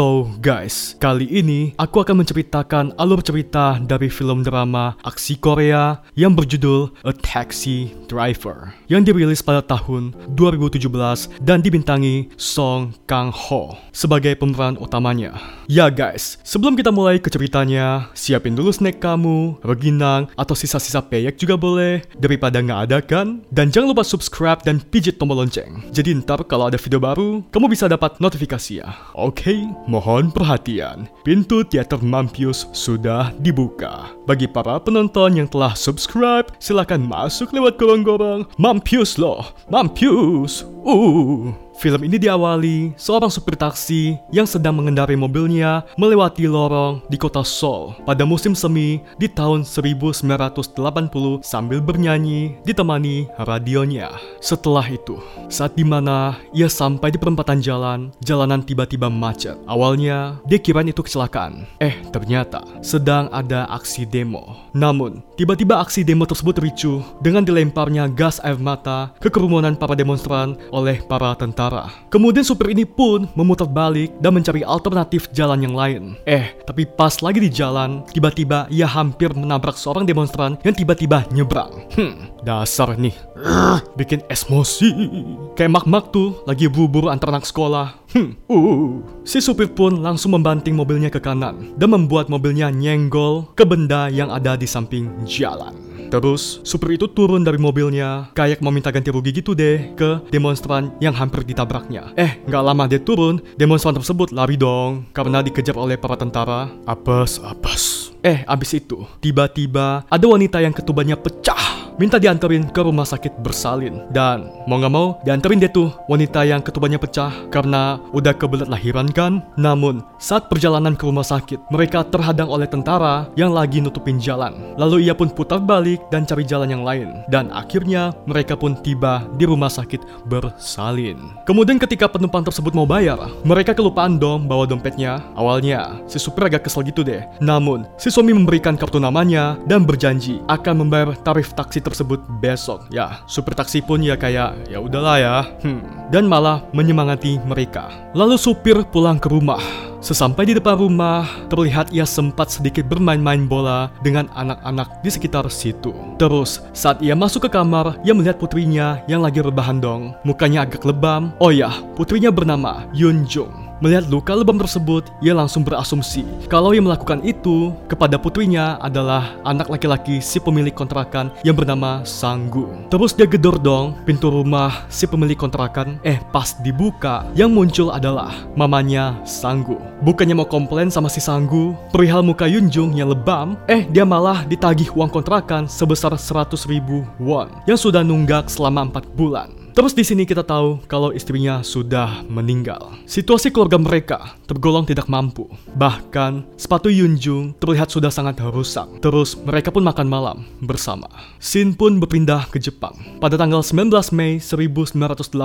So guys, kali ini aku akan menceritakan alur cerita dari film drama aksi Korea yang berjudul A Taxi Driver yang dirilis pada tahun 2017 dan dibintangi Song Kang Ho sebagai pemeran utamanya. Ya guys, sebelum kita mulai ke ceritanya, siapin dulu snack kamu, reginang, atau sisa-sisa peyek juga boleh daripada nggak ada kan? Dan jangan lupa subscribe dan pijit tombol lonceng. Jadi ntar kalau ada video baru, kamu bisa dapat notifikasi ya. Oke, mohon perhatian. Pintu teater Mampius sudah dibuka. Bagi para penonton yang telah subscribe, silakan masuk lewat gorong-gorong. Mampius loh, Mampius. Uh. Film ini diawali seorang supir taksi yang sedang mengendarai mobilnya melewati lorong di kota Seoul pada musim semi di tahun 1980 sambil bernyanyi ditemani radionya. Setelah itu, saat di mana ia sampai di perempatan jalan, jalanan tiba-tiba macet. Awalnya, dia kira itu kecelakaan. Eh, ternyata sedang ada aksi demo. Namun, tiba-tiba aksi demo tersebut ricuh dengan dilemparnya gas air mata ke kerumunan para demonstran oleh para tentara Kemudian supir ini pun memutar balik dan mencari alternatif jalan yang lain. Eh, tapi pas lagi di jalan, tiba-tiba ia hampir menabrak seorang demonstran yang tiba-tiba nyebrang. Hmm, dasar nih. bikin emosi. Kayak mak-mak tuh lagi buru-buru antar anak sekolah. Hmm, uh. Si supir pun langsung membanting mobilnya ke kanan dan membuat mobilnya nyenggol ke benda yang ada di samping jalan. Terus, supir itu turun dari mobilnya, kayak mau minta ganti rugi gitu deh ke demonstran yang hampir ditabraknya. Eh, nggak lama dia turun, demonstran tersebut lari dong, karena dikejar oleh para tentara. Apes, apes. Eh, abis itu, tiba-tiba ada wanita yang ketubannya pecah minta dianterin ke rumah sakit bersalin. Dan mau nggak mau dianterin deh tuh wanita yang ketubannya pecah karena udah kebelet lahiran kan. Namun saat perjalanan ke rumah sakit mereka terhadang oleh tentara yang lagi nutupin jalan. Lalu ia pun putar balik dan cari jalan yang lain. Dan akhirnya mereka pun tiba di rumah sakit bersalin. Kemudian ketika penumpang tersebut mau bayar, mereka kelupaan dong bawa dompetnya. Awalnya si supir agak kesel gitu deh. Namun si suami memberikan kartu namanya dan berjanji akan membayar tarif taksi besok. Ya, supir taksi pun ya kayak ya udahlah ya. Hmm. Dan malah menyemangati mereka. Lalu supir pulang ke rumah. Sesampai di depan rumah, terlihat ia sempat sedikit bermain-main bola dengan anak-anak di sekitar situ. Terus, saat ia masuk ke kamar, ia melihat putrinya yang lagi rebahan dong. Mukanya agak lebam. Oh ya, putrinya bernama Yun Jung. Melihat luka lebam tersebut, ia langsung berasumsi kalau yang melakukan itu kepada putrinya adalah anak laki-laki si pemilik kontrakan yang bernama Sanggu. Terus dia gedor dong pintu rumah si pemilik kontrakan. Eh, pas dibuka, yang muncul adalah mamanya Sanggu. Bukannya mau komplain sama si Sanggu, perihal muka Yunjung yang lebam, eh dia malah ditagih uang kontrakan sebesar 100 ribu won yang sudah nunggak selama 4 bulan. Terus di sini kita tahu kalau istrinya sudah meninggal. Situasi keluarga mereka tergolong tidak mampu. Bahkan sepatu Yunjung terlihat sudah sangat rusak. Terus mereka pun makan malam bersama. Shin pun berpindah ke Jepang. Pada tanggal 19 Mei 1980,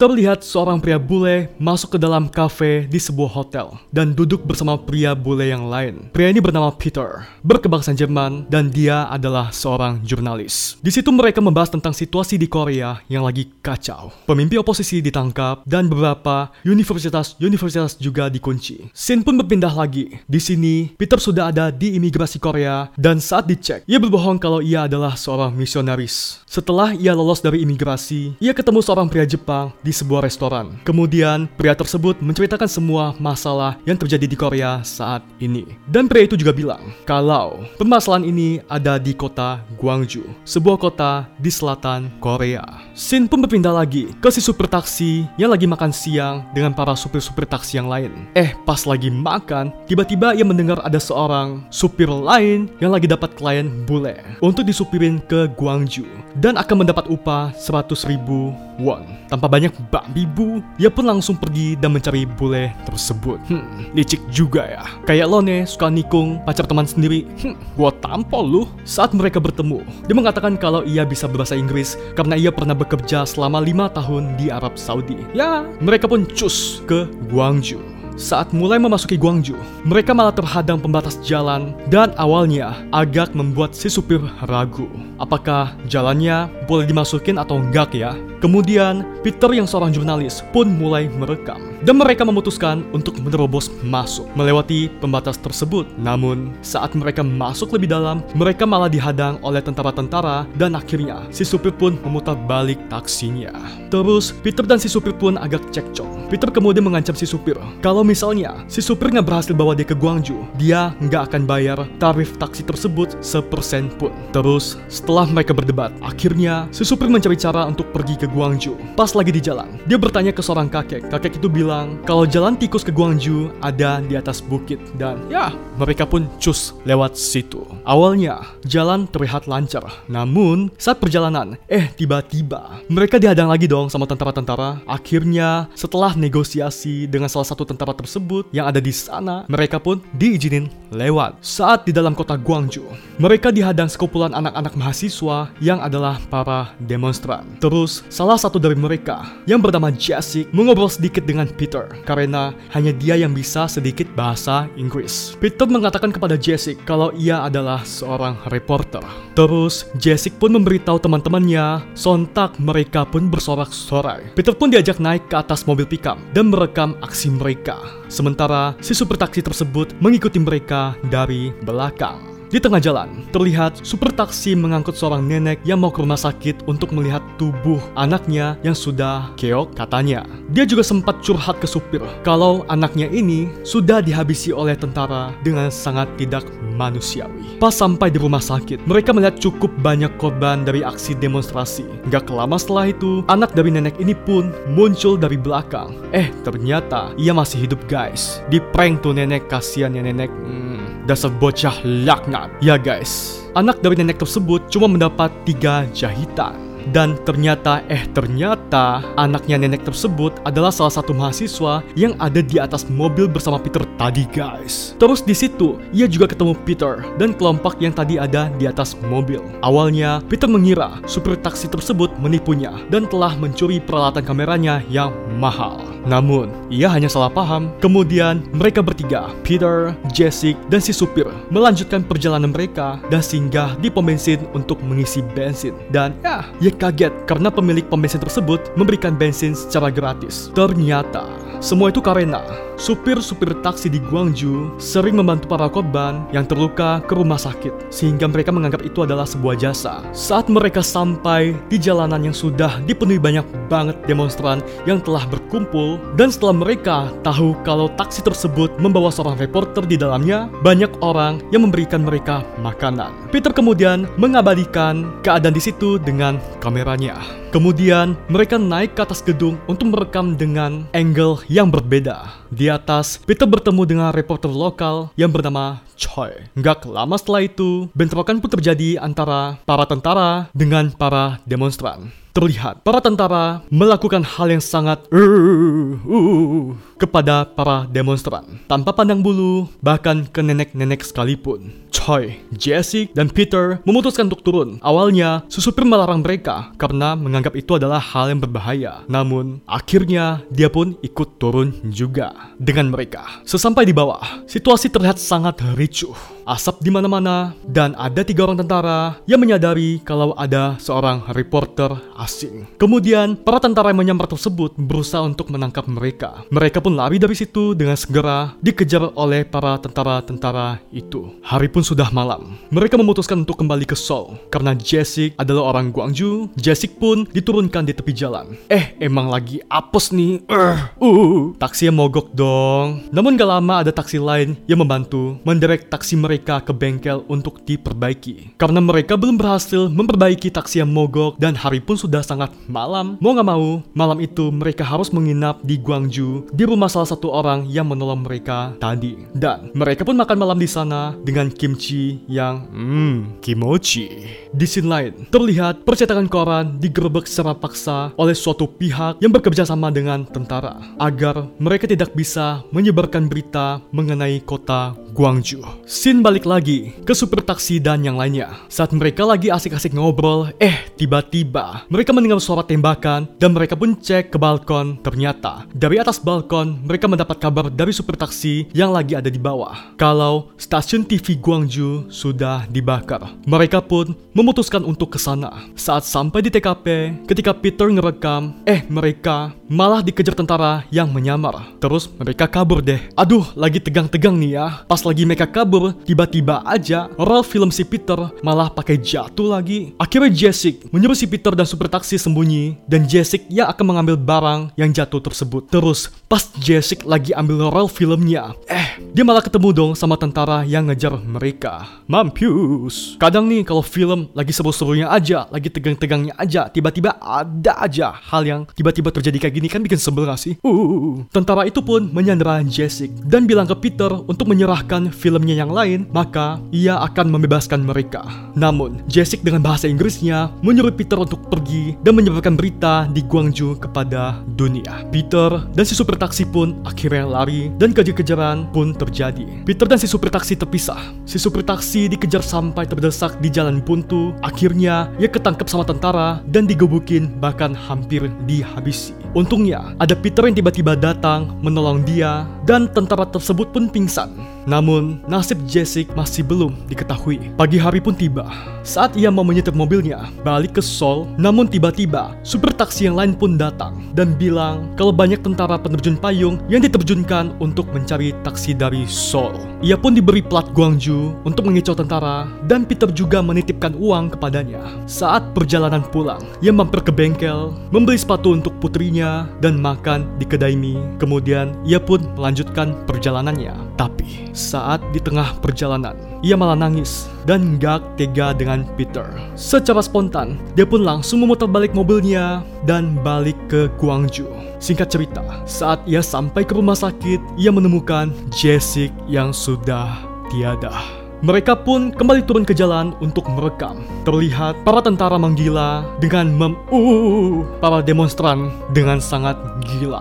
terlihat seorang pria bule masuk ke dalam kafe di sebuah hotel dan duduk bersama pria bule yang lain. Pria ini bernama Peter, berkebangsaan Jerman dan dia adalah seorang jurnalis. Di situ mereka membahas tentang situasi di Korea yang lagi kacau. Pemimpin oposisi ditangkap dan beberapa universitas-universitas juga dikunci. Sin pun berpindah lagi. Di sini, Peter sudah ada di imigrasi Korea dan saat dicek, ia berbohong kalau ia adalah seorang misionaris. Setelah ia lolos dari imigrasi, ia ketemu seorang pria Jepang di sebuah restoran. Kemudian, pria tersebut menceritakan semua masalah yang terjadi di Korea saat ini. Dan pria itu juga bilang, kalau permasalahan ini ada di kota Gwangju, sebuah kota di selatan Korea. Sin pun berpindah lagi ke si supir taksi yang lagi makan siang dengan para supir-supir taksi yang lain. Eh, pas lagi makan, tiba-tiba ia mendengar ada seorang supir lain yang lagi dapat klien bule untuk disupirin ke Guangzhou dan akan mendapat upah 100 ribu won. Tanpa banyak babi bu, ia pun langsung pergi dan mencari bule tersebut. Hmm, licik juga ya. Kayak lo nih suka nikung pacar teman sendiri. Hmm, gua tampol lu. Saat mereka bertemu, dia mengatakan kalau ia bisa berbahasa Inggris karena ia pernah bekerja selama lima tahun di Arab Saudi. Ya, mereka pun cus ke Guangzhou. Saat mulai memasuki Guangzhou, mereka malah terhadang pembatas jalan dan awalnya agak membuat si supir ragu. Apakah jalannya boleh dimasukin atau enggak ya? Kemudian, Peter yang seorang jurnalis pun mulai merekam. dan mereka memutuskan untuk menerobos masuk melewati pembatas tersebut. Namun, saat mereka masuk lebih dalam, mereka malah dihadang oleh tentara-tentara dan akhirnya si supir pun memutar balik taksinya. Terus, Peter dan si supir pun agak cekcok. Peter kemudian mengancam si supir, kalau misalnya si supir nggak berhasil bawa dia ke Guangzhou, dia nggak akan bayar tarif taksi tersebut sepersen pun. Terus, setelah mereka berdebat, akhirnya si supir mencari cara untuk pergi ke Guangzhou. Pas lagi di jalan, dia bertanya ke seorang kakek. Kakek itu bilang kalau jalan tikus ke Guangzhou ada di atas bukit dan ya, mereka pun cus lewat situ. Awalnya, jalan terlihat lancar. Namun, saat perjalanan, eh tiba-tiba mereka dihadang lagi dong sama tentara-tentara. Akhirnya, setelah negosiasi dengan salah satu tentara tersebut yang ada di sana, mereka pun diizinin lewat. Saat di dalam kota Guangzhou, mereka dihadang sekumpulan anak-anak mahasiswa yang adalah para demonstran. Terus, salah satu dari mereka yang bernama Jessic mengobrol sedikit dengan Peter karena hanya dia yang bisa sedikit bahasa Inggris. Peter mengatakan kepada Jessic kalau ia adalah seorang reporter. Terus, Jessic pun memberitahu teman-temannya, sontak mereka pun bersorak-sorai. Peter pun diajak naik ke atas mobil pickup dan merekam aksi mereka. Sementara si super taksi tersebut mengikuti mereka dari belakang. Di tengah jalan, terlihat super taksi mengangkut seorang nenek yang mau ke rumah sakit untuk melihat tubuh anaknya yang sudah keok katanya. Dia juga sempat curhat ke supir kalau anaknya ini sudah dihabisi oleh tentara dengan sangat tidak manusiawi. Pas sampai di rumah sakit, mereka melihat cukup banyak korban dari aksi demonstrasi. Gak lama setelah itu, anak dari nenek ini pun muncul dari belakang. Eh, ternyata ia masih hidup guys. Di prank tuh nenek, kasihan ya nenek. Hmm, dasar bocah laknat. Ya guys, anak dari nenek tersebut cuma mendapat tiga jahitan. Dan ternyata, eh ternyata anaknya nenek tersebut adalah salah satu mahasiswa yang ada di atas mobil bersama Peter tadi guys. Terus di situ, ia juga ketemu Peter dan kelompok yang tadi ada di atas mobil. Awalnya, Peter mengira supir taksi tersebut menipunya dan telah mencuri peralatan kameranya yang mahal. Namun, ia hanya salah paham. Kemudian, mereka bertiga, Peter, Jessic, dan si supir, melanjutkan perjalanan mereka dan singgah di pom bensin untuk mengisi bensin. Dan ya, ia kaget karena pemilik pom bensin tersebut memberikan bensin secara gratis. Ternyata, semua itu karena supir-supir taksi di Guangzhou sering membantu para korban yang terluka ke rumah sakit, sehingga mereka menganggap itu adalah sebuah jasa. Saat mereka sampai di jalanan yang sudah dipenuhi banyak banget demonstran yang telah berkumpul, dan setelah mereka tahu kalau taksi tersebut membawa seorang reporter di dalamnya, banyak orang yang memberikan mereka makanan. Peter kemudian mengabadikan keadaan di situ dengan kameranya. Kemudian mereka naik ke atas gedung untuk merekam dengan angle yang berbeda. Di atas, Peter bertemu dengan reporter lokal yang bernama Choi. Nggak lama setelah itu, bentrokan pun terjadi antara para tentara dengan para demonstran. Terlihat para tentara melakukan hal yang sangat uh, uh, kepada para demonstran tanpa pandang bulu, bahkan ke nenek-nenek sekalipun. Choi, Jessic, dan Peter memutuskan untuk turun. Awalnya, susupir melarang mereka karena menganggap itu adalah hal yang berbahaya. Namun, akhirnya dia pun ikut turun juga dengan mereka. Sesampai di bawah, situasi terlihat sangat ricuh. Asap di mana-mana dan ada tiga orang tentara yang menyadari kalau ada seorang reporter asing. Kemudian, para tentara yang menyamar tersebut berusaha untuk menangkap mereka. Mereka pun lari dari situ dengan segera dikejar oleh para tentara-tentara itu. Hari pun sudah malam. Mereka memutuskan untuk kembali ke Seoul karena Jessic adalah orang Guangzhou. Jessic pun diturunkan di tepi jalan. Eh, emang lagi apes nih. Uh, uh. Taksi yang mogok dong. Namun gak lama ada taksi lain yang membantu menderek taksi mereka ke bengkel untuk diperbaiki. Karena mereka belum berhasil memperbaiki taksi yang mogok dan hari pun sudah sangat malam. Mau gak mau, malam itu mereka harus menginap di Guangzhou di rumah salah satu orang yang menolong mereka tadi. Dan mereka pun makan malam di sana dengan kimchi yang hmm, kimochi. Di scene lain, terlihat percetakan koran digerebek secara paksa oleh suatu pihak yang bekerja sama dengan tentara agar mereka tidak bisa menyebarkan berita mengenai kota Guangzhou. Scene balik lagi ke super taksi dan yang lainnya. Saat mereka lagi asik-asik ngobrol, eh tiba-tiba mereka mendengar suara tembakan dan mereka pun cek ke balkon. Ternyata dari atas balkon mereka mendapat kabar dari super taksi yang lagi ada di bawah. Kalau stasiun TV Guangzhou sudah dibakar. Mereka pun memutuskan untuk ke sana. Saat sampai di TKP, ketika Peter ngerekam, eh mereka malah dikejar tentara yang menyamar. Terus mereka kabur deh. Aduh, lagi tegang-tegang nih ya. Pas lagi mereka kabur, tiba-tiba aja rel film si Peter malah pakai jatuh lagi. Akhirnya Jessic menyuruh si Peter dan super taksi sembunyi dan Jessic yang akan mengambil barang yang jatuh tersebut. Terus pas Jessic lagi ambil rel filmnya, eh dia malah ketemu dong sama tentara yang ngejar mereka. Mampus. Kadang nih kalau film lagi seru-serunya aja, lagi tegang-tegangnya aja, tiba-tiba ada aja hal yang tiba-tiba terjadi kayak gini kan bikin sebel gak sih? Uh, tentara itu pun menyandera Jessic dan bilang ke Peter untuk menyerahkan filmnya yang lain, maka ia akan membebaskan mereka. Namun, Jessic dengan bahasa Inggrisnya menyuruh Peter untuk pergi dan menyebarkan berita di Guangzhou kepada dunia. Peter dan si super taksi pun akhirnya lari dan kejar-kejaran pun terjadi. Peter dan si super taksi terpisah. Si super taksi dikejar sampai terdesak di jalan buntu. Akhirnya, ia ketangkep sama tentara dan digebukin bahkan hampir dihabisi. Untungnya, ada Peter yang tiba-tiba datang menolong dia dan tentara tersebut pun pingsan. Namun, nasib Jessic masih belum diketahui. Pagi hari pun tiba. Saat ia mau menyetir mobilnya, balik ke Seoul, namun tiba-tiba, super taksi yang lain pun datang dan bilang kalau banyak tentara penerjun payung yang diterjunkan untuk mencari taksi dari Seoul. Ia pun diberi plat Guangzhou untuk mengicau tentara dan Peter juga menitipkan uang kepadanya. Saat perjalanan pulang, ia mampir ke bengkel, membeli sepatu untuk putrinya dan makan di kedai mie. Kemudian, ia pun melanjutkan perjalanannya. Tapi, saat di tengah perjalanan, ia malah nangis dan gak tega dengan Peter. Secara spontan, dia pun langsung memutar balik mobilnya dan balik ke Guangzhou. Singkat cerita, saat ia sampai ke rumah sakit, ia menemukan Jessic yang sudah tiada. Mereka pun kembali turun ke jalan untuk merekam. Terlihat para tentara menggila dengan mem uh, para demonstran dengan sangat gila.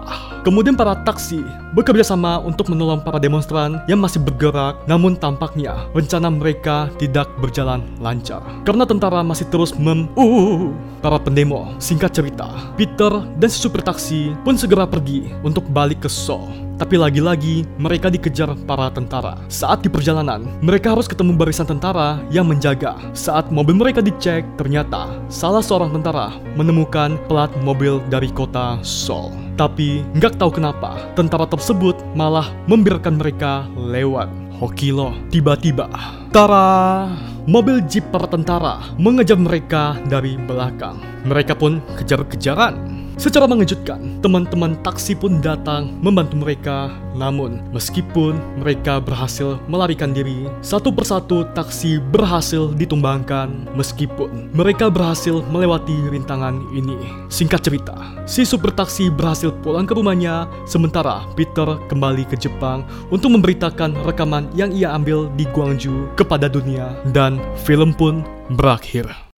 Kemudian para taksi bekerja sama untuk menolong para demonstran yang masih bergerak, namun tampaknya rencana mereka tidak berjalan lancar. Karena tentara masih terus mem uh, para pendemo. Singkat cerita, Peter dan si supir taksi pun segera pergi untuk balik ke Seoul. Tapi lagi-lagi mereka dikejar para tentara. Saat di perjalanan, mereka harus ketemu barisan tentara yang menjaga. Saat mobil mereka dicek, ternyata salah seorang tentara menemukan plat mobil dari kota Seoul. Tapi nggak tahu kenapa, tentara tersebut malah membiarkan mereka lewat. Hoki loh, tiba-tiba. Tara, mobil jeep para tentara mengejar mereka dari belakang. Mereka pun kejar-kejaran. Secara mengejutkan, teman-teman taksi pun datang membantu mereka. Namun, meskipun mereka berhasil melarikan diri, satu persatu taksi berhasil ditumbangkan meskipun mereka berhasil melewati rintangan ini. Singkat cerita, si super taksi berhasil pulang ke rumahnya, sementara Peter kembali ke Jepang untuk memberitakan rekaman yang ia ambil di Guangzhou kepada dunia dan film pun berakhir.